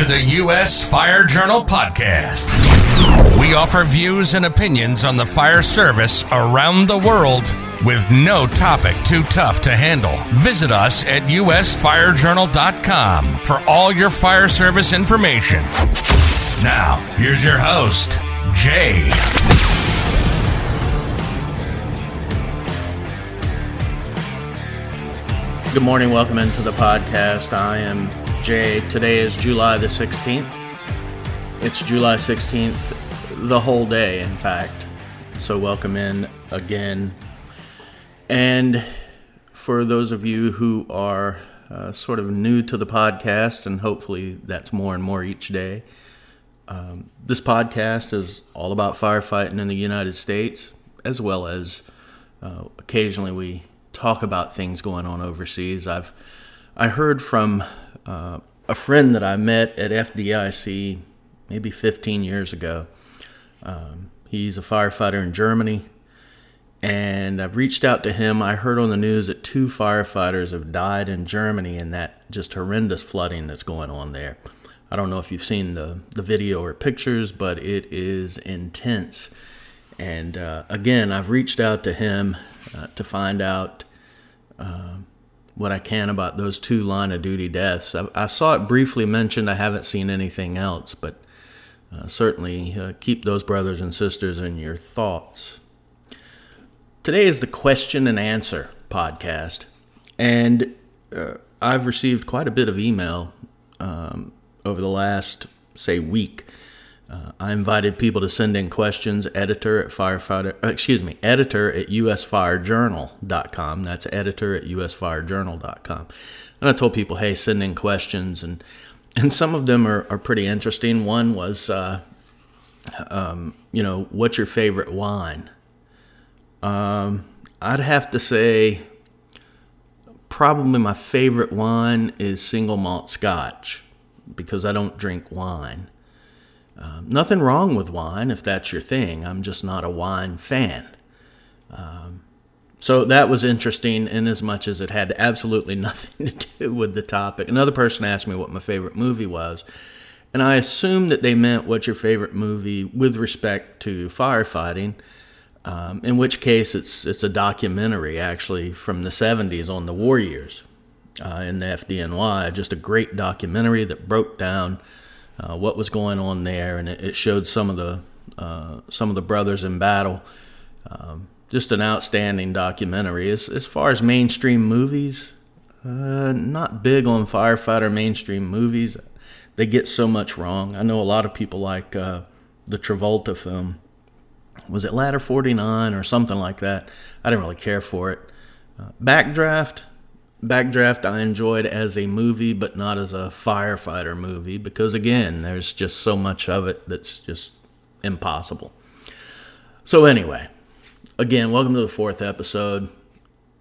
to the U.S. Fire Journal podcast. We offer views and opinions on the fire service around the world with no topic too tough to handle. Visit us at usfirejournal.com for all your fire service information. Now, here's your host, Jay. Good morning. Welcome into the podcast. I am Jay. Today is July the 16th. It's July 16th, the whole day, in fact. So, welcome in again. And for those of you who are uh, sort of new to the podcast, and hopefully that's more and more each day, um, this podcast is all about firefighting in the United States, as well as uh, occasionally we talk about things going on overseas. I've I heard from uh, a friend that I met at FDIC maybe 15 years ago. Um, he's a firefighter in Germany, and I've reached out to him. I heard on the news that two firefighters have died in Germany in that just horrendous flooding that's going on there. I don't know if you've seen the, the video or pictures, but it is intense. And uh, again, I've reached out to him uh, to find out uh, what I can about those two line of duty deaths. I, I, saw it briefly mentioned. I haven't seen anything else, but uh, certainly uh, keep those brothers and sisters in your thoughts. Today is the question and answer podcast, and uh, I've received quite a bit of email um, over the last, say, week uh, I invited people to send in questions. Editor at firefighter, uh, excuse me, editor at usfirejournal.com. That's editor at usfirejournal.com. And I told people, hey, send in questions, and and some of them are, are pretty interesting. One was, uh, um, you know, what's your favorite wine? Um, I'd have to say, probably my favorite wine is single malt Scotch because I don't drink wine. Um, nothing wrong with wine if that's your thing. I'm just not a wine fan. Um, so that was interesting in as much as it had absolutely nothing to do with the topic. Another person asked me what my favorite movie was, and I assumed that they meant what's your favorite movie with respect to firefighting. Um, in which case, it's it's a documentary actually from the 70s on the war years uh, in the FDNY. Just a great documentary that broke down uh, what was going on there, and it, it showed some of the uh, some of the brothers in battle. Um, just an outstanding documentary. As as far as mainstream movies, uh, not big on firefighter mainstream movies. They get so much wrong. I know a lot of people like uh, the Travolta film. Was it Ladder 49 or something like that? I didn't really care for it. Uh, Backdraft, Backdraft I enjoyed as a movie, but not as a firefighter movie because, again, there's just so much of it that's just impossible. So, anyway, again, welcome to the fourth episode.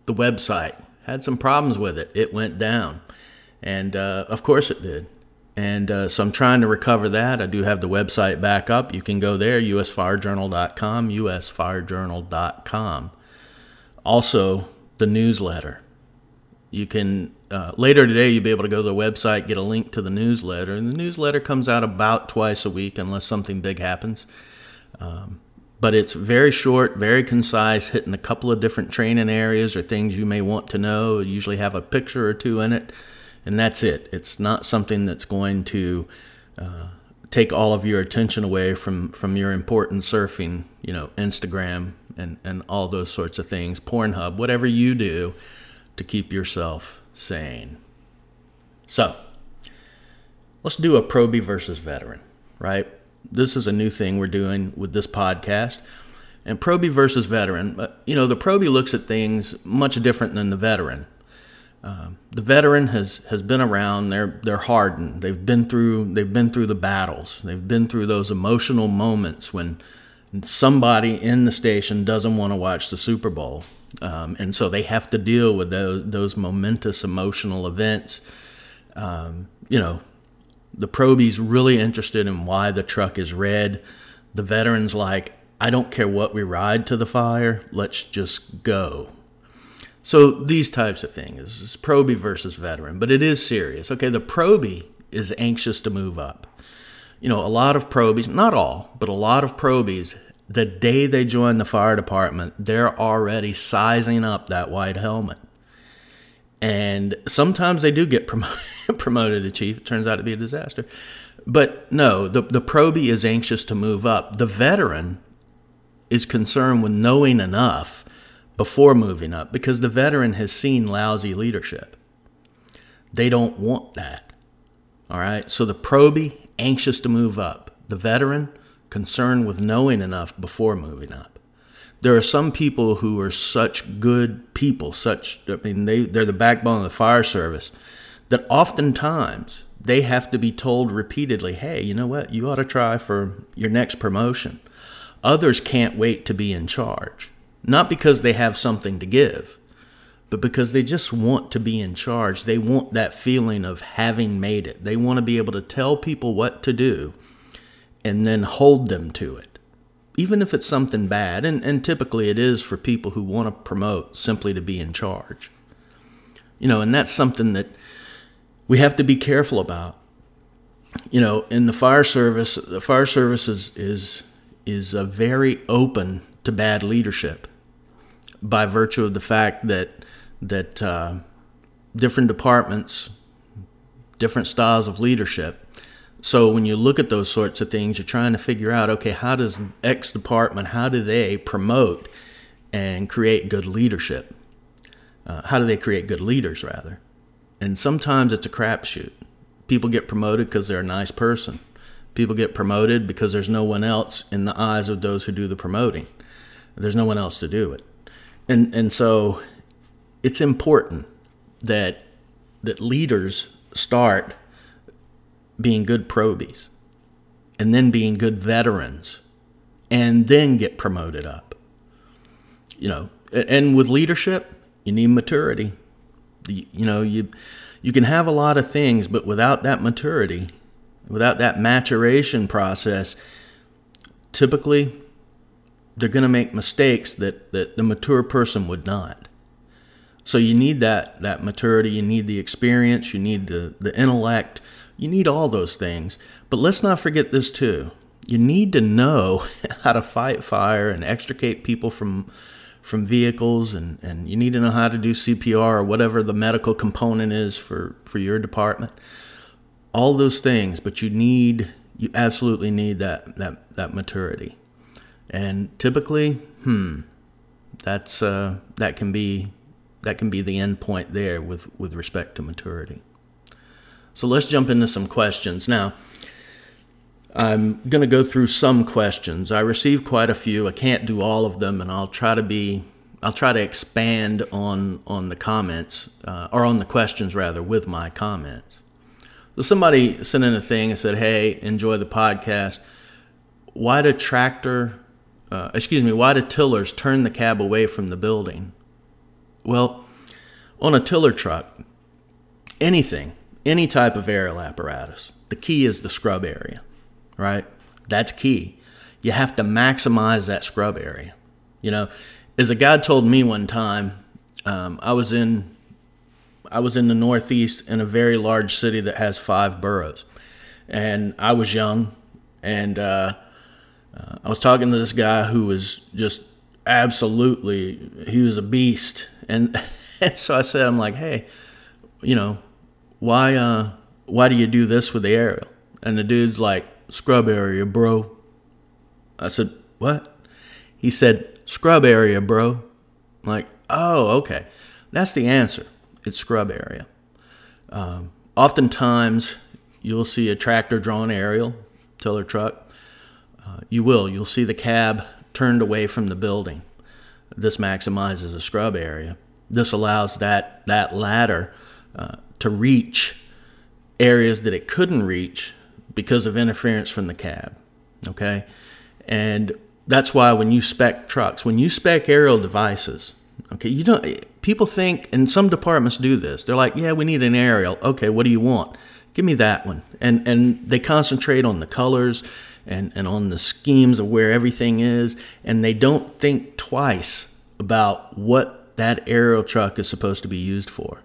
The website had some problems with it, it went down. And uh, of course it did. And uh, so I'm trying to recover that. I do have the website back up. You can go there, usfirejournal.com, usfirejournal.com. Also, the newsletter you can uh, later today you'll be able to go to the website get a link to the newsletter and the newsletter comes out about twice a week unless something big happens. Um, but it's very short very concise hitting a couple of different training areas or things you may want to know. Usually have a picture or two in it and that's it. It's not something that's going to uh, take all of your attention away from from your important surfing you know instagram and and all those sorts of things pornhub whatever you do to keep yourself sane. So, let's do a probie versus veteran, right? This is a new thing we're doing with this podcast. And probie versus veteran, but you know, the probie looks at things much different than the veteran. Um, the veteran has, has been around. They're they're hardened. They've been through they've been through the battles. They've been through those emotional moments when somebody in the station doesn't want to watch the Super Bowl um, and so they have to deal with those those momentous emotional events. Um, you know, the probie's really interested in why the truck is red. The veteran's like, I don't care what we ride to the fire, let's just go. So these types of things is probie versus veteran, but it is serious. Okay, the probie is anxious to move up. You know, a lot of probies, not all, but a lot of probies, the day they join the fire department, they're already sizing up that white helmet. And sometimes they do get promoted to chief. It turns out to be a disaster. But no, the, the probie is anxious to move up. The veteran is concerned with knowing enough before moving up because the veteran has seen lousy leadership. They don't want that. All right. So the probie, anxious to move up. The veteran, concerned with knowing enough before moving up. There are some people who are such good people, such, I mean, they, they're the backbone of the fire service, that oftentimes they have to be told repeatedly, hey, you know what? You ought to try for your next promotion. Others can't wait to be in charge, not because they have something to give, but because they just want to be in charge. They want that feeling of having made it. They want to be able to tell people what to do and then hold them to it, even if it's something bad. And, and typically it is for people who want to promote simply to be in charge. You know, and that's something that we have to be careful about. You know, in the fire service, the fire service is, is is uh, very open to bad leadership by virtue of the fact that that uh, different departments, different styles of leadership. So when you look at those sorts of things, you're trying to figure out, okay, how does X department, how do they promote and create good leadership? Uh, how do they create good leaders, rather? And sometimes it's a crapshoot. People get promoted because they're a nice person. People get promoted because there's no one else in the eyes of those who do the promoting. There's no one else to do it. And and so it's important that that leaders start being good probies and then being good veterans and then get promoted up. You know, and with leadership, you need maturity. You, you know, you you can have a lot of things, but without that maturity, without that maturation process, typically they're going to make mistakes that, that the mature person would not. So you need that that maturity, you need the experience, you need the, the intellect, you need all those things. But let's not forget this too. You need to know how to fight fire and extricate people from from vehicles and, and you need to know how to do CPR or whatever the medical component is for, for your department all those things, but you need you absolutely need that that that maturity. And typically, hmm, that's uh, that can be that can be the end point there with with respect to maturity. So let's jump into some questions now. I'm going to go through some questions. I received quite a few. I can't do all of them, and I'll try to be I'll try to expand on on the comments uh, or on the questions rather with my comments. So somebody sent in a thing and said, "Hey, enjoy the podcast. Why do tractor, uh, excuse me, why do tillers turn the cab away from the building?" Well, on a tiller truck, anything, any type of aerial apparatus, the key is the scrub area, right? That's key. You have to maximize that scrub area. You know, as a guy told me one time, um, I was in I was in the Northeast in a very large city that has five boroughs, and I was young, and uh, uh, I was talking to this guy who was just absolutely he was a beast, and, and so I said, I'm like, hey, you know, why uh, why do you do this with the aerial? And the dude's like, scrub area, bro. I said, what? He said, scrub area, bro. I'm like, oh, okay. That's the answer its scrub area. Um, oftentimes, you'll see a tractor drawn aerial, tiller truck. Uh, you will. You'll see the cab turned away from the building. This maximizes the scrub area. This allows that, that ladder uh, to reach areas that it couldn't reach because of interference from the cab. Okay? And that's why when you spec trucks, when you spec aerial devices, okay, you don't people think, and some departments do this. They're like, yeah, we need an aerial. Okay, what do you want? Give me that one. And and they concentrate on the colors and, and on the schemes of where everything is, and they don't think twice about what that aerial truck is supposed to be used for.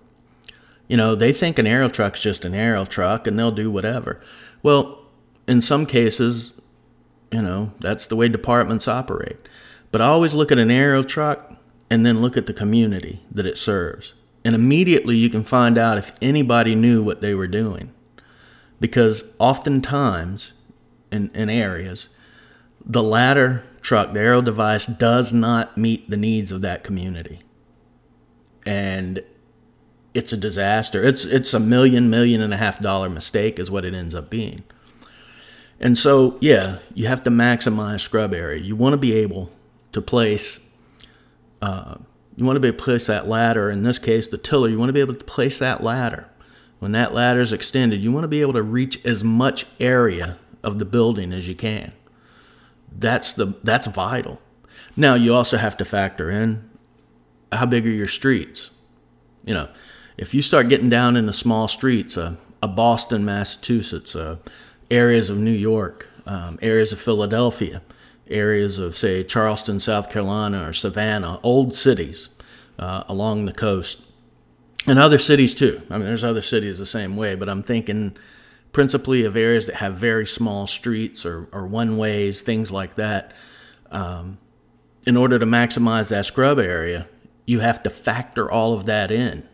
You know, they think an aerial truck's just an aerial truck and they'll do whatever. Well, in some cases, you know, that's the way departments operate. But I always look at an aerial truck and then look at the community that it serves. And immediately you can find out if anybody knew what they were doing. Because oftentimes in, in areas, the ladder truck, the aerial device, does not meet the needs of that community. And it's a disaster. It's it's a million, million and a half dollar mistake is what it ends up being. And so, yeah, you have to maximize scrub area. You want to be able to place, uh, you want to be able to place that ladder. In this case, the tiller. You want to be able to place that ladder. When that ladder is extended, you want to be able to reach as much area of the building as you can. That's the that's vital. Now you also have to factor in how big are your streets. You know, if you start getting down into small streets, uh, a Boston, Massachusetts, uh, areas of New York, um, areas of Philadelphia, areas of, say, Charleston, South Carolina, or Savannah, old cities uh, along the coast, and other cities too. I mean, there's other cities the same way, but I'm thinking principally of areas that have very small streets or, or one ways, things like that. Um, in order to maximize that scrub area, you have to factor all of that in.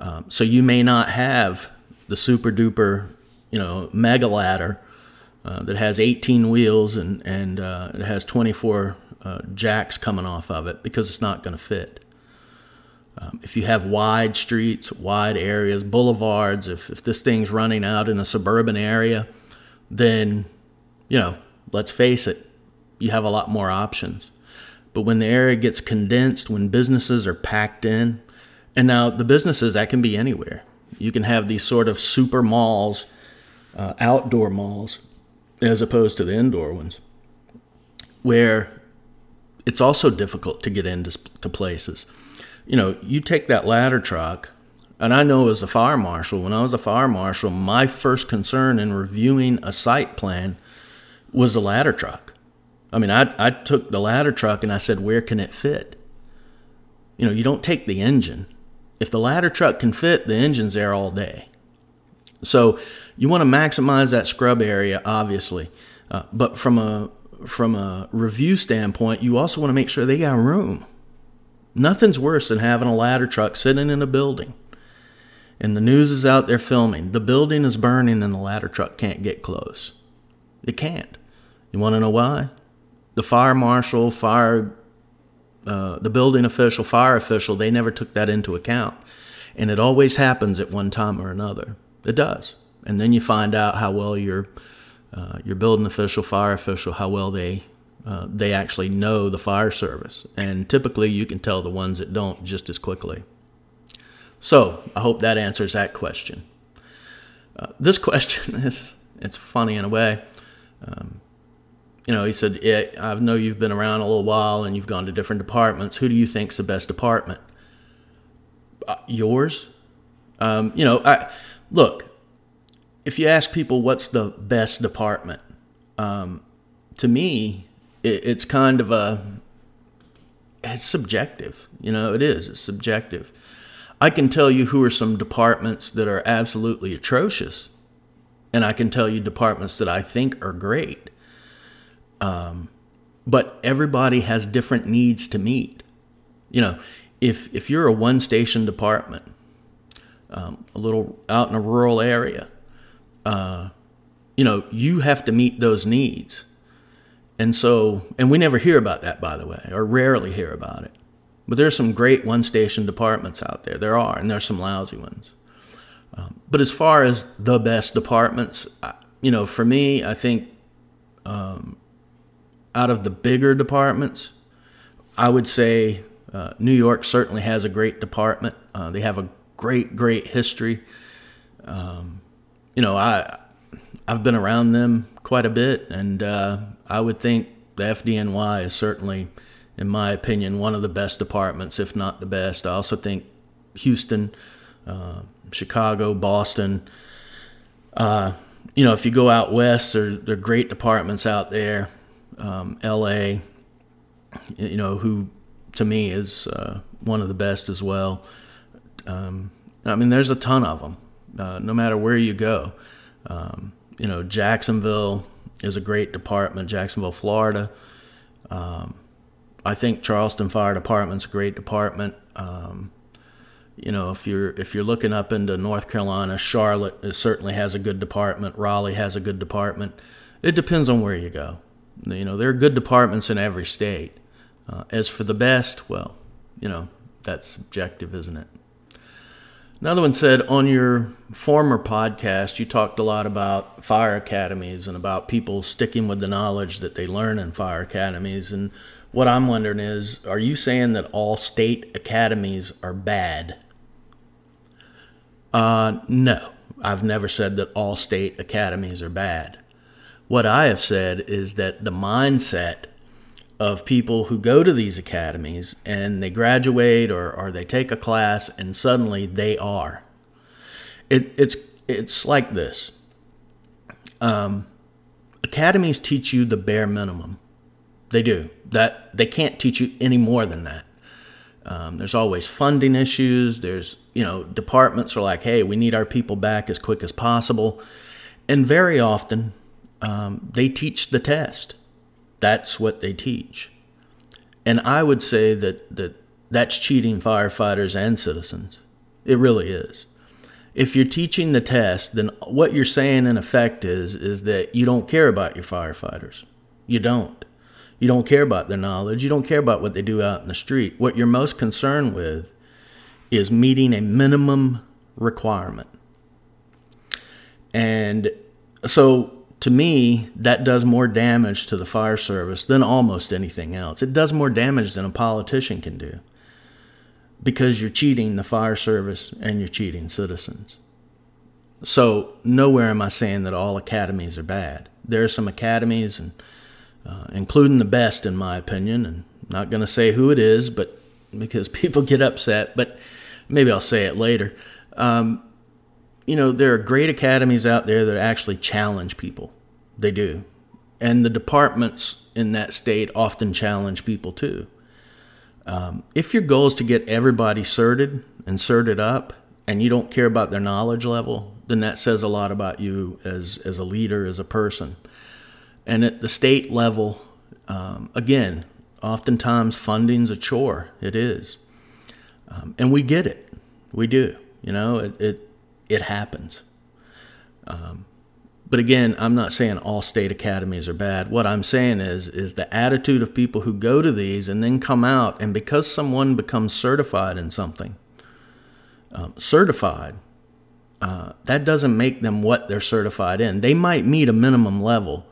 Um, so you may not have the super duper, you know, mega ladder uh, that has 18 wheels and and uh, it has 24 uh, jacks coming off of it because it's not going to fit. Um, if you have wide streets, wide areas, boulevards, if, if this thing's running out in a suburban area, then, you know, let's face it, you have a lot more options. But when the area gets condensed, when businesses are packed in, and now the businesses, that can be anywhere. You can have these sort of super malls, uh, outdoor malls, as opposed to the indoor ones, where it's also difficult to get into to places. You know, you take that ladder truck, and I know as a fire marshal, when I was a fire marshal, my first concern in reviewing a site plan was the ladder truck. I mean, I, I took the ladder truck and I said, where can it fit? You know, you don't take the engine. If the ladder truck can fit, the engine's there all day. So you want to maximize that scrub area, obviously. Uh, but from a from a review standpoint, you also want to make sure they got room. Nothing's worse than having a ladder truck sitting in a building and the news is out there filming. The building is burning and the ladder truck can't get close. It can't. You want to know why? The fire marshal, fire, uh, the building official, fire official, they never took that into account. And it always happens at one time or another. It does. And then you find out how well your, uh, your building official, fire official, how well they uh, they actually know the fire service. And typically you can tell the ones that don't just as quickly. So I hope that answers that question. Uh, this question is it's funny in a way. Um, you know, he said, yeah, I know you've been around a little while and you've gone to different departments. Who do you think's the best department? Uh, yours? Um, you know, I look. If you ask people what's the best department, um, to me, it, it's kind of a it's subjective. You know, it is. It's subjective. I can tell you who are some departments that are absolutely atrocious, and I can tell you departments that I think are great. Um, but everybody has different needs to meet. You know, if if you're a one station department, um, a little out in a rural area, uh, you know, you have to meet those needs. And so, and we never hear about that, by the way, or rarely hear about it. But there's some great one station departments out there. There are, and there's some lousy ones. Um, but as far as the best departments, you know, for me, I think um, out of the bigger departments, I would say uh, New York certainly has a great department. Uh, they have a great, great history. Um, you know, I I've been around them quite a bit, and uh, I would think the FDNY is certainly, in my opinion, one of the best departments, if not the best. I also think Houston, uh, Chicago, Boston. Uh, you know, if you go out west, there, there are great departments out there. Um, L.A., you know, who to me is uh, one of the best as well. Um, I mean, there's a ton of them, uh, no matter where you go. Um, you know, Jacksonville is a great department, Jacksonville, Florida. Um, I think Charleston Fire Department's a great department. Um, you know, if you're if you're looking up into North Carolina, Charlotte certainly has a good department. Raleigh has a good department. It depends on where you go. You know, there are good departments in every state. Uh, as for the best, well, you know, that's subjective, isn't it? Another one said on your former podcast, you talked a lot about fire academies and about people sticking with the knowledge that they learn in fire academies. And what I'm wondering is, are you saying that all state academies are bad? Uh, no, I've never said that all state academies are bad. What I have said is that the mindset of people who go to these academies and they graduate or, or they take a class and suddenly they are. It, it's, it's like this um, academies teach you the bare minimum. They do. That they can't teach you any more than that. Um, there's always funding issues. There's, you know, departments are like, hey, we need our people back as quick as possible. And very often, um, they teach the test. That's what they teach. And I would say that, that that's cheating firefighters and citizens. It really is. If you're teaching the test, then what you're saying in effect is, is that you don't care about your firefighters. You don't. You don't care about their knowledge. You don't care about what they do out in the street. What you're most concerned with is meeting a minimum requirement. And so to me, that does more damage to the fire service than almost anything else. It does more damage than a politician can do because you're cheating the fire service and you're cheating citizens. So, nowhere am I saying that all academies are bad. There are some academies and uh, including the best, in my opinion. And I'm not going to say who it is, but because people get upset, but maybe I'll say it later. Um, you know, there are great academies out there that actually challenge people. They do. And the departments in that state often challenge people too. Um, if your goal is to get everybody certed and certed up, and you don't care about their knowledge level, then that says a lot about you as, as a leader, as a person. And at the state level, um, again, oftentimes funding's a chore. It is. Um, and we get it. We do. You know, it, it, it happens. Um, but again, I'm not saying all state academies are bad. What I'm saying is, is the attitude of people who go to these and then come out, and because someone becomes certified in something, um, certified, uh, that doesn't make them what they're certified in. They might meet a minimum level,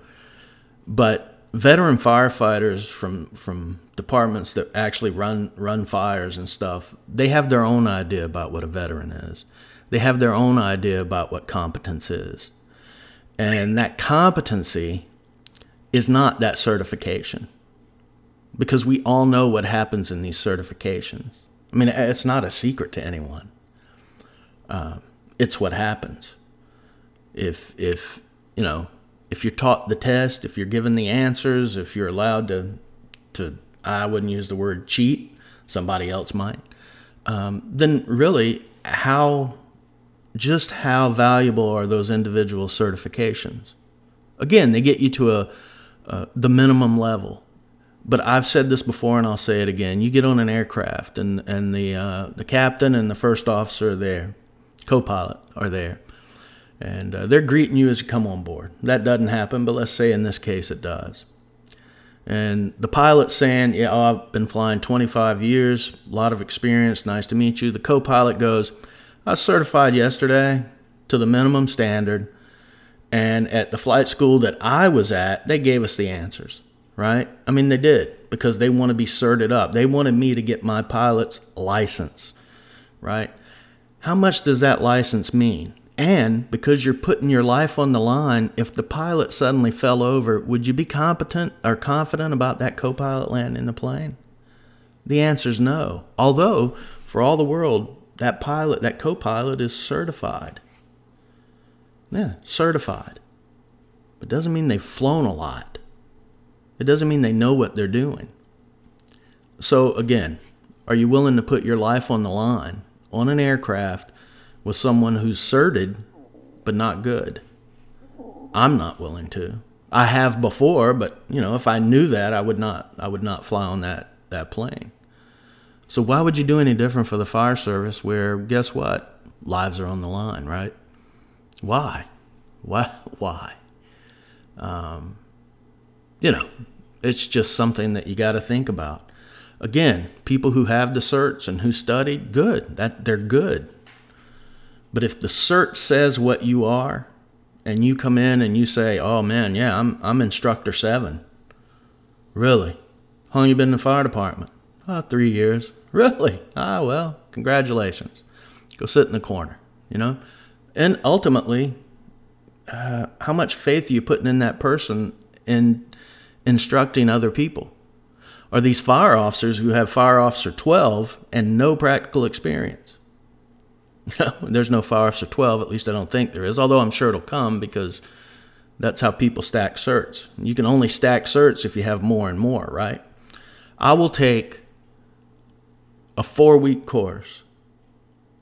but veteran firefighters from from departments that actually run run fires and stuff, they have their own idea about what a veteran is. They have their own idea about what competence is. And that competency is not that certification. Because we all know what happens in these certifications. I mean, it's not a secret to anyone. Uh, it's what happens. If if you know if you're taught the test, if you're given the answers, if you're allowed to, to I wouldn't use the word cheat, somebody else might, um, then really how, just how valuable are those individual certifications? Again, they get you to a, uh, the minimum level. But I've said this before and I'll say it again. You get on an aircraft and, and the, uh, the captain and the first officer are there, co pilot are there and uh, they're greeting you as you come on board. That doesn't happen, but let's say in this case it does. And the pilot's saying, Yeah, oh, I've been flying 25 years, a lot of experience, nice to meet you. The co pilot goes, I certified yesterday to the minimum standard. And at the flight school that I was at, they gave us the answers, right? I mean, they did because they want to be certed up. They wanted me to get my pilot's license, right? How much does that license mean? And because you're putting your life on the line, if the pilot suddenly fell over, would you be competent or confident about that co pilot landing the plane? The answer is no. Although, for all the world, that pilot, that co pilot is certified. Yeah, certified. But doesn't mean they've flown a lot. It doesn't mean they know what they're doing. So, again, are you willing to put your life on the line on an aircraft with someone who's certed but not good. I'm not willing to. I have before, but you know, if I knew that, I would not. I would not fly on that that plane. So why would you do any different for the fire service? Where guess what, lives are on the line, right? Why? Why? Why? Um, you know, it's just something that you got to think about. Again, people who have the certs and who studied, good. That they're good. But if the cert says what you are, and you come in and you say, "Oh man, yeah, I'm I'm instructor seven. Really? How long you been in the fire department? Oh, three years. Really? Ah, well, congratulations. Go sit in the corner. You know, and ultimately, uh, how much faith are you putting in that person in instructing other people? Are these fire officers who have fire officer 12 and no practical experience? No, There's no fire officer 12, at least I don't think there is, although I'm sure it'll come because that's how people stack certs. You can only stack certs if you have more and more, right? I will take a four week course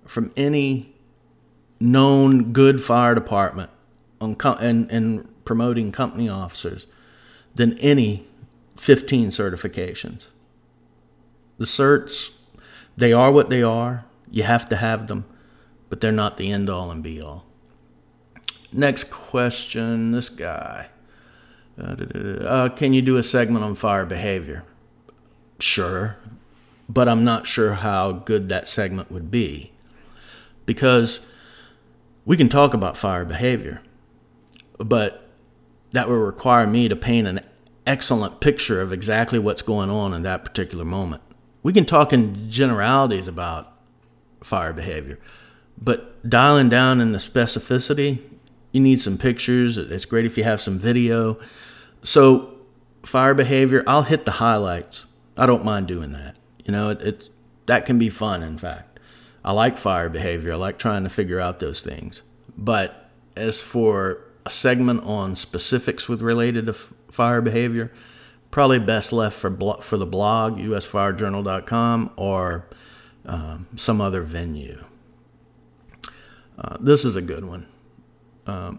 from any known good fire department on and, and promoting company officers than any 15 certifications. The certs, they are what they are. You have to have them, but they're not the end all and be all. Next question this guy. Uh, uh, can you do a segment on fire behavior? Sure, but I'm not sure how good that segment would be. Because we can talk about fire behavior, but that would require me to paint an excellent picture of exactly what's going on in that particular moment. We can talk in generalities about fire behavior, but dialing down in the specificity, you need some pictures. It's great if you have some video. So, fire behavior, I'll hit the highlights. I don't mind doing that. You know, it, it's that can be fun. In fact, I like fire behavior. I like trying to figure out those things. But as for a segment on specifics with related to f- fire behavior, probably best left for blo- for the blog usfirejournal.com or um, some other venue. Uh, this is a good one. Um,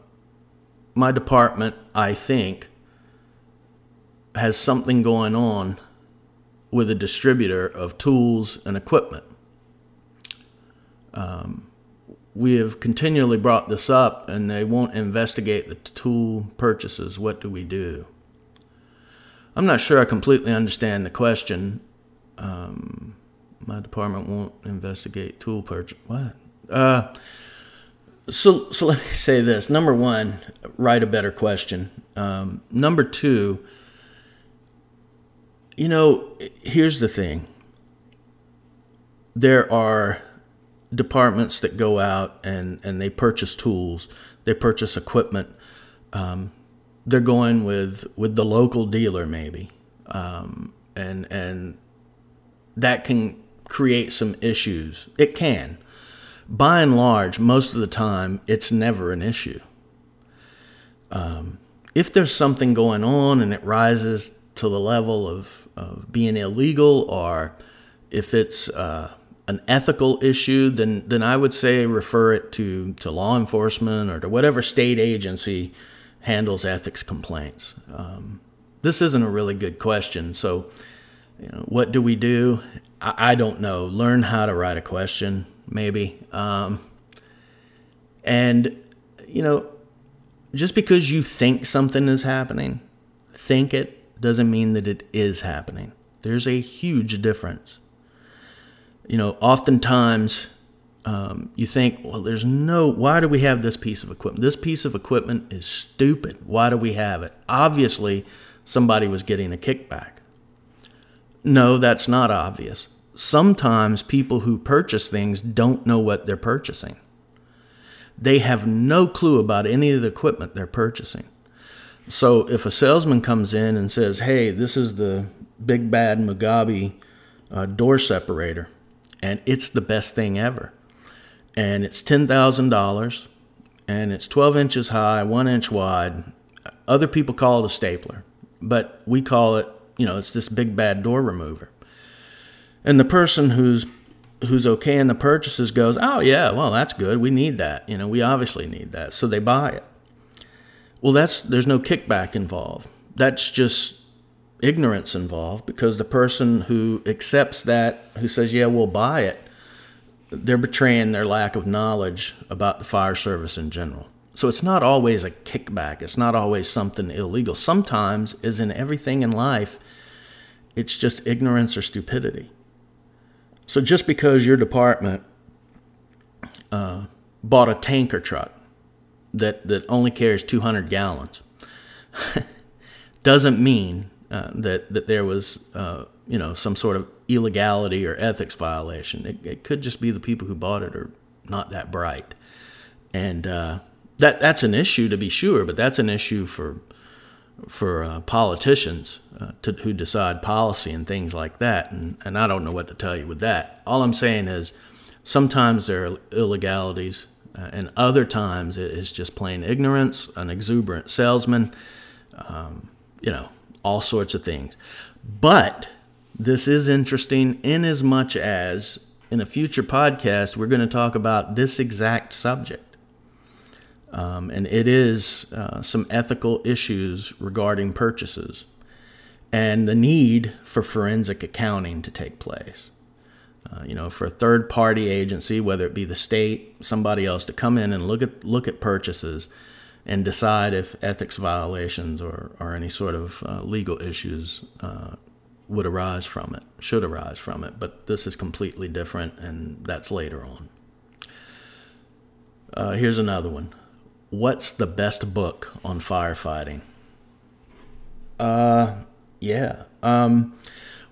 my department, I think, has something going on with a distributor of tools and equipment. Um, we have continually brought this up and they won't investigate the tool purchases. What do we do? I'm not sure I completely understand the question. Um, my department won't investigate tool purchase. What? Uh, so, so let me say this. Number one, write a better question. Um, number two, you know, here's the thing there are departments that go out and, and they purchase tools, they purchase equipment. Um, they're going with, with the local dealer, maybe. Um, and, and that can create some issues. It can. By and large, most of the time, it's never an issue. Um, if there's something going on and it rises to the level of, of being illegal or if it's uh, an ethical issue, then, then I would say refer it to, to law enforcement or to whatever state agency handles ethics complaints. Um, this isn't a really good question. So, you know, what do we do? I, I, don't know. Learn how to write a question, maybe. Um, and, you know, just because you think something is happening, think it doesn't mean that it is happening. There's a huge difference. You know, oftentimes um, you think, well, there's no, why do we have this piece of equipment? This piece of equipment is stupid. Why do we have it? Obviously, somebody was getting a kickback. No, that's not obvious. Sometimes people who purchase things don't know what they're purchasing. They have no clue about any of the equipment they're purchasing. So if a salesman comes in and says, "Hey, this is the big bad Mugabe uh, door separator, and it's the best thing ever, and it's ten thousand dollars, and it's twelve inches high, one inch wide," other people call it a stapler, but we call it, you know, it's this big bad door remover. And the person who's who's okay in the purchases goes, "Oh yeah, well that's good. We need that. You know, we obviously need that." So they buy it. Well, that's there's no kickback involved. That's just ignorance involved because the person who accepts that, who says, "Yeah, we'll buy it," they're betraying their lack of knowledge about the fire service in general. So it's not always a kickback. It's not always something illegal. Sometimes, as in everything in life, it's just ignorance or stupidity. So just because your department uh, bought a tanker truck that, that only carries 200 gallons doesn't mean uh, that, that there was uh, you know some sort of illegality or ethics violation. It, it, could just be the people who bought it are not that bright, and uh, that that's an issue to be sure. But that's an issue for for uh, politicians uh, to, who decide policy and things like that. And, and I don't know what to tell you with that. All I'm saying is sometimes there are illegalities, uh, and other times it's just plain ignorance, an exuberant salesman, um, you know, all sorts of things. But this is interesting in as much as in a future podcast, we're going to talk about this exact subject. Um, and it is uh, some ethical issues regarding purchases and the need for forensic accounting to take place. Uh, you know, for a third party agency, whether it be the state, somebody else, to come in and look at look at purchases and decide if ethics violations or, or any sort of uh, legal issues uh, would arise from it, should arise from it. But this is completely different, and that's later on. Uh, here's another one what's the best book on firefighting? Uh, yeah. Um,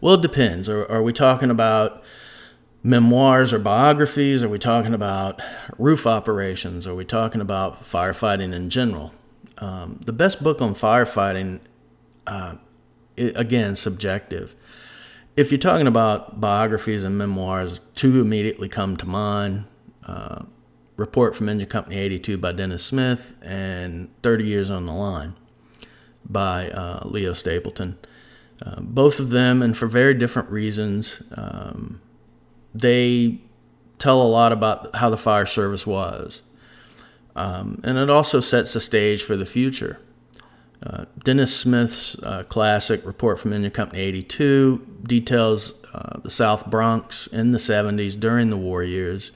well, it depends. Are, are we talking about memoirs or biographies? Are we talking about roof operations? Are we talking about firefighting in general? Um, the best book on firefighting, uh, it, again, subjective. If you're talking about biographies and memoirs, two immediately come to mind. Uh, Report from Engine Company 82 by Dennis Smith, and 30 Years on the Line by uh, Leo Stapleton. Uh, both of them, and for very different reasons, um, they tell a lot about how the fire service was. Um, and it also sets the stage for the future. Uh, Dennis Smith's uh, classic Report from Engine Company 82 details uh, the South Bronx in the 70s during the war years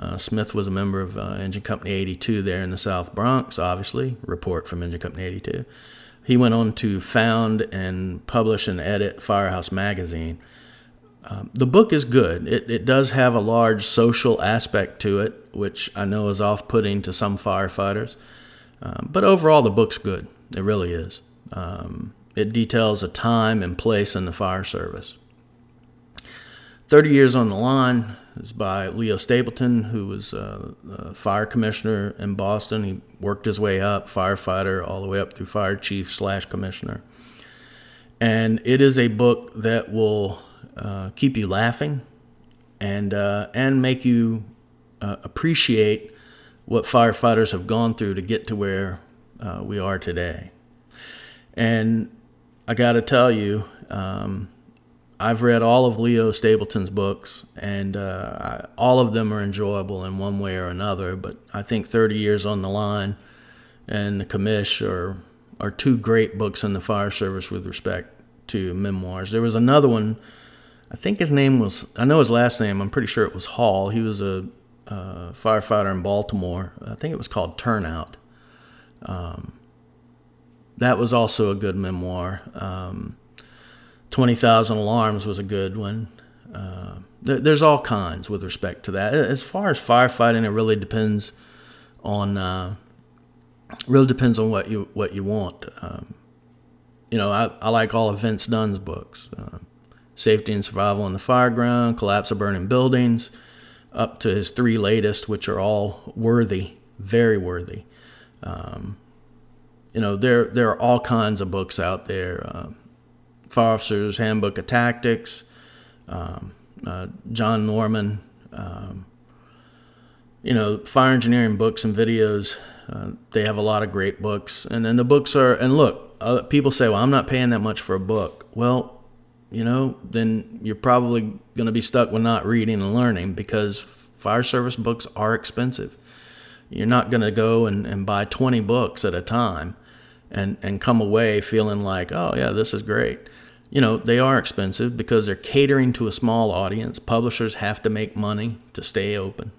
uh, Smith was a member of uh, Engine Company 82 there in the South Bronx, obviously, report from Engine Company 82. He went on to found and publish and edit Firehouse Magazine. Um, the book is good. It, it does have a large social aspect to it, which I know is off putting to some firefighters. Um, but overall, the book's good. It really is. Um, it details a time and place in the fire service. 30 Years on the Line is by Leo Stapleton, who was uh, a fire commissioner in Boston. He worked his way up, firefighter, all the way up through fire chief slash commissioner. And it is a book that will uh, keep you laughing and, uh, and make you uh, appreciate what firefighters have gone through to get to where uh, we are today. And I got to tell you, um, I've read all of Leo Stapleton's books, and uh, I, all of them are enjoyable in one way or another. But I think 30 Years on the Line and The Commish are, are two great books in the fire service with respect to memoirs. There was another one, I think his name was, I know his last name, I'm pretty sure it was Hall. He was a uh, firefighter in Baltimore. I think it was called Turnout. Um, that was also a good memoir. Um, 20,000 Alarms was a good one. Uh, there's all kinds with respect to that. As far as firefighting, it really depends on uh, really depends on what you what you want. Um, you know, I, I like all of Vince Dunn's books, uh, Safety and Survival on the Fireground, Collapse of Burning Buildings, up to his three latest, which are all worthy, very worthy. Um, you know, there there are all kinds of books out there. Uh, Fire Officer's Handbook of Tactics, um, uh, John Norman, um, you know, fire engineering books and videos. Uh, they have a lot of great books, and then the books are. And look, uh, people say, "Well, I'm not paying that much for a book." Well, you know, then you're probably going to be stuck with not reading and learning because fire service books are expensive. You're not going to go and, and buy 20 books at a time and, and come away feeling like, oh, yeah, this is great. You know, they are expensive because they're catering to a small audience. Publishers have to make money to stay open.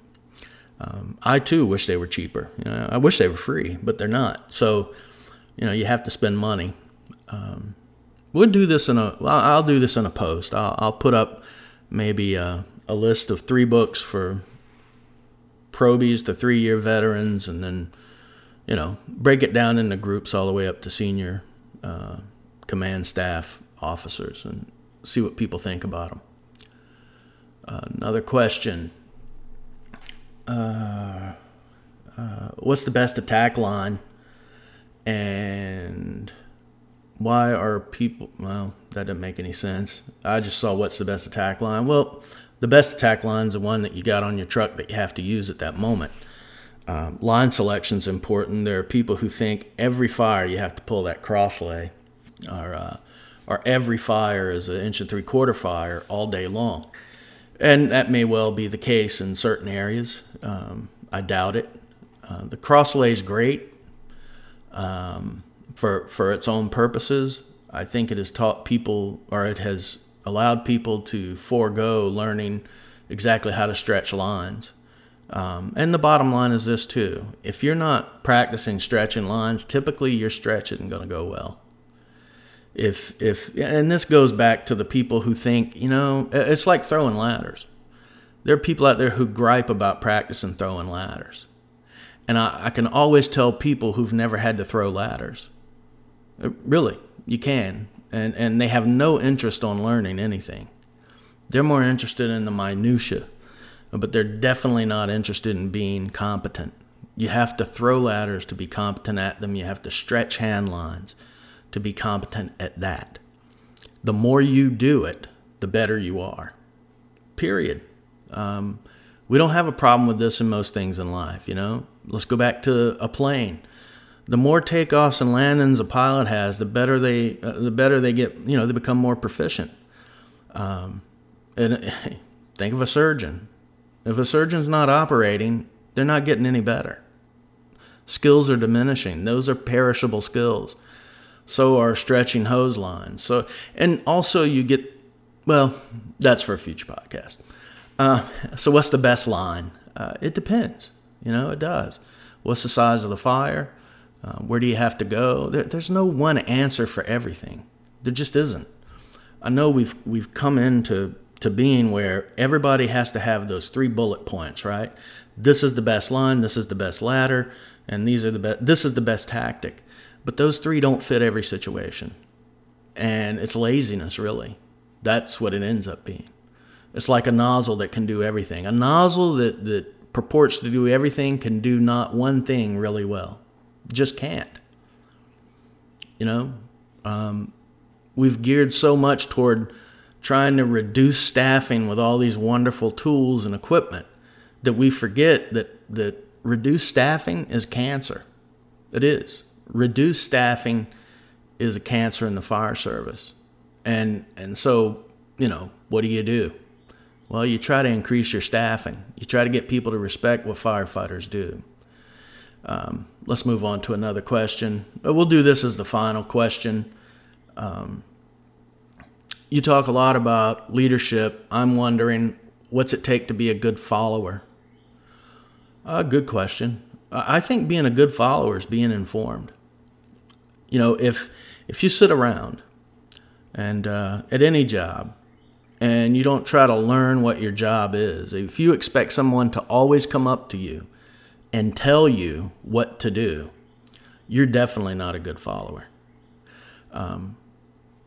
Um, I too wish they were cheaper. You know, I wish they were free, but they're not. So, you know, you have to spend money. Um, we'll do this in a. I'll do this in a post. I'll, I'll put up maybe a, a list of three books for probies to three year veterans, and then you know break it down into groups all the way up to senior uh, command staff officers, and see what people think about them. Uh, another question. Uh, uh, what's the best attack line? And why are people well that doesn't make any sense. I just saw what's the best attack line. Well the best attack line is the one that you got on your truck that you have to use at that moment. Um, line selection is important. There are people who think every fire you have to pull that cross lay or, uh, or every fire is an inch and three quarter fire all day long. And that may well be the case in certain areas. Um, i doubt it. Uh, the cross lay is great. Um, for for its own purposes. I think it has taught people, or it has allowed people to forego learning exactly how to stretch lines. Um, and the bottom line is this too: if you're not practicing stretching lines, typically your stretch isn't going to go well. If if and this goes back to the people who think you know it's like throwing ladders. There are people out there who gripe about practicing throwing ladders. And I, I, can always tell people who've never had to throw ladders really, you can. And, and they have no interest on learning anything. They're more interested in the minutiae, but they're definitely not interested in being competent. You have to throw ladders to be competent at them. You have to stretch hand lines to be competent at that. The more you do it, the better you are. Period. Um, we don't have a problem with this in most things in life, you know? Let's go back to a plane the more takeoffs and landings a pilot has, the better they uh, the better they get. You know, they become more proficient. Um, and think of a surgeon. If a surgeon's not operating, they're not getting any better. Skills are diminishing. Those are perishable skills. So are stretching hose lines. So and also you get well, that's for a future podcast. Uh, so what's the best line? Uh, it depends. You know, it does. What's the size of the fire? Uh, where do you have to go? There, there's no one answer for everything. There just isn't. I know we've we've come into to being where everybody has to have those three bullet points, right? This is the best line, this is the best ladder, and these are the best. This is the best tactic. But those three don't fit every situation, and it's laziness, really. That's what it ends up being. It's like a nozzle that can do everything. A nozzle that that purports to do everything can do not one thing really well just can't. You know, um, we've geared so much toward trying to reduce staffing with all these wonderful tools and equipment that we forget that that reduced staffing is cancer. It is. Reduced staffing is a cancer in the fire service. And and so, you know, what do you do? Well, you try to increase your staffing. You try to get people to respect what firefighters do. Um, let's move on to another question. We'll do this as the final question. Um, you talk a lot about leadership. I'm wondering, what's it take to be a good follower? Uh, good question. I think being a good follower is being informed. You know, if if you sit around and uh, at any job and you don't try to learn what your job is, if you expect someone to always come up to you and tell you what to do, you're definitely not a good follower. Um,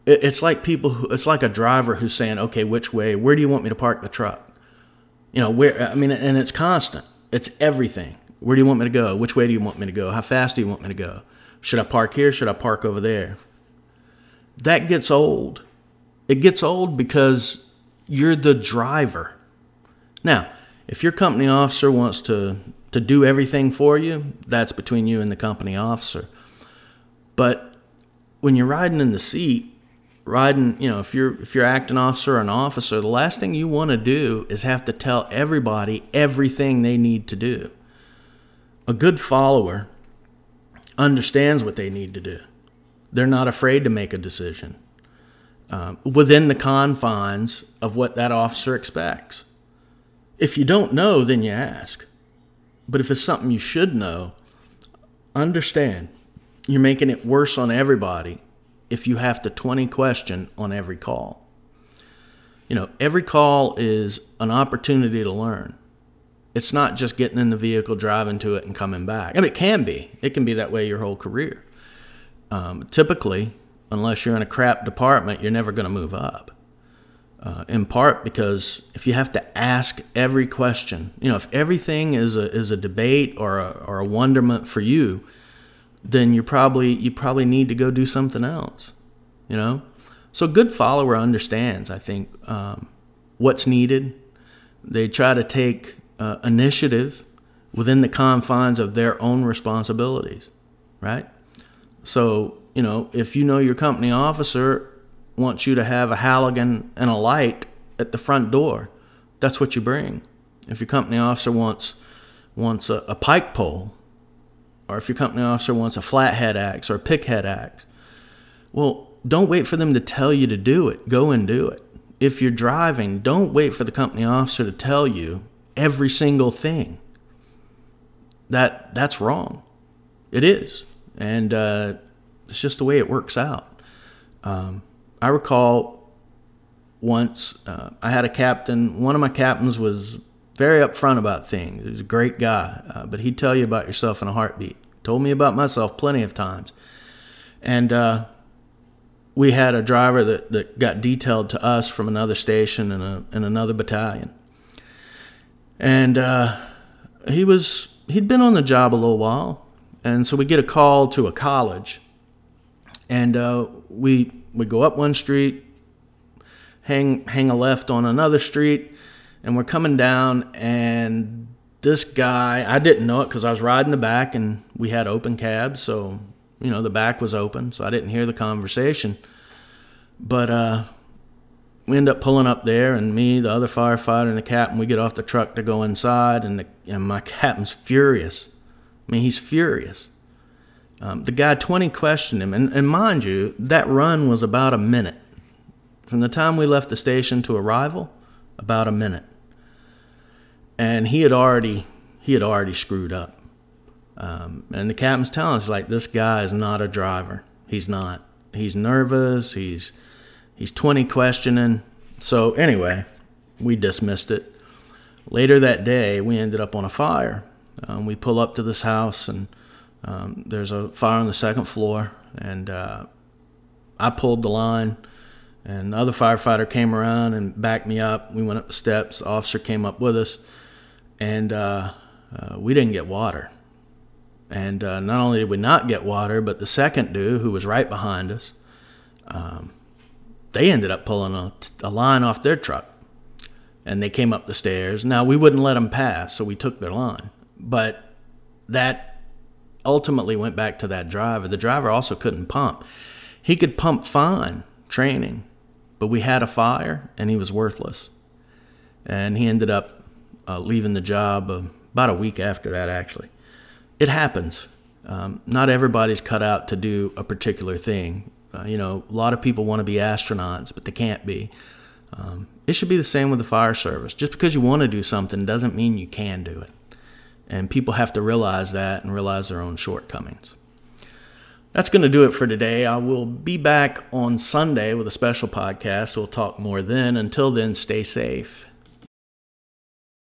it, it's like people who, it's like a driver who's saying, okay, which way, where do you want me to park the truck? You know, where, I mean, and it's constant, it's everything. Where do you want me to go? Which way do you want me to go? How fast do you want me to go? Should I park here? Should I park over there? That gets old. It gets old because you're the driver. Now, if your company officer wants to to do everything for you, that's between you and the company officer. But when you're riding in the seat, riding, you know, if you're if you're acting officer or an officer, the last thing you want to do is have to tell everybody everything they need to do. A good follower understands what they need to do. They're not afraid to make a decision um, within the confines of what that officer expects. If you don't know, then you ask. But if it's something you should know, understand you're making it worse on everybody if you have to 20 question on every call. You know, every call is an opportunity to learn. It's not just getting in the vehicle, driving to it, and coming back. Mean, it can be. It can be that way your whole career. Um, typically, unless you're in a crap department, you're never going to move up. Uh, in part because if you have to ask every question, you know, if everything is a is a debate or a, or a wonderment for you, then you probably you probably need to go do something else. You know, so a good follower understands. I think um, what's needed. They try to take uh, initiative within the confines of their own responsibilities, right? So you know, if you know your company officer wants you to have a Halligan and a light at the front door, that's what you bring. If your company officer wants wants a, a pike pole, or if your company officer wants a flathead axe or a pickhead axe, well, don't wait for them to tell you to do it. Go and do it. If you're driving, don't wait for the company officer to tell you every single thing. That that's wrong. It is, and uh, it's just the way it works out. Um, I recall once uh, I had a captain. One of my captains was very upfront about things. He was a great guy, uh, but he'd tell you about yourself in a heartbeat. Told me about myself plenty of times, and uh, we had a driver that, that got detailed to us from another station in, a, in another battalion, and uh, he was he'd been on the job a little while, and so we get a call to a college and uh, we we go up one street, hang hang a left on another street, and we're coming down, and this guy I didn't know it because I was riding the back, and we had open cabs, so you know the back was open, so I didn't hear the conversation, but uh, we end up pulling up there, and me, the other firefighter, and the captain, we get off the truck to go inside, and, the, and my captain's furious. I mean, he's furious. Um, the guy 20 questioned him, and, and mind you, that run was about a minute. From the time we left the station to arrival, about a minute. And he had already he had already screwed up. Um, and the captain's telling us like this guy is not a driver. He's not. He's nervous. He's he's 20 questioning. So anyway, we dismissed it. Later that day, we ended up on a fire. Um, we pull up to this house and um, there's a fire on the second floor, and uh, I pulled the line, and the other firefighter came around and backed me up. We went up the steps. The officer came up with us, and uh, uh, we didn't get water. And uh, not only did we not get water, but the second dude, who was right behind us, um, they ended up pulling a, a line off their truck and they came up the stairs. Now, we wouldn't let them pass, so we took their line. But that ultimately went back to that driver. The driver also couldn't pump. He could pump fine training, but we had a fire and he was worthless. And he ended up uh, leaving the job uh, about a week after that, actually. It happens. Um, not everybody's cut out to do a particular thing. Uh, you know, a lot of people want to be astronauts, but they can't be. Um, it should be the same with the fire service. Just because you want to do something doesn't mean you can do it. And people have to realize that and realize their own shortcomings. That's going to do it for today. I will be back on Sunday with a special podcast. We'll talk more then. Until then, stay safe.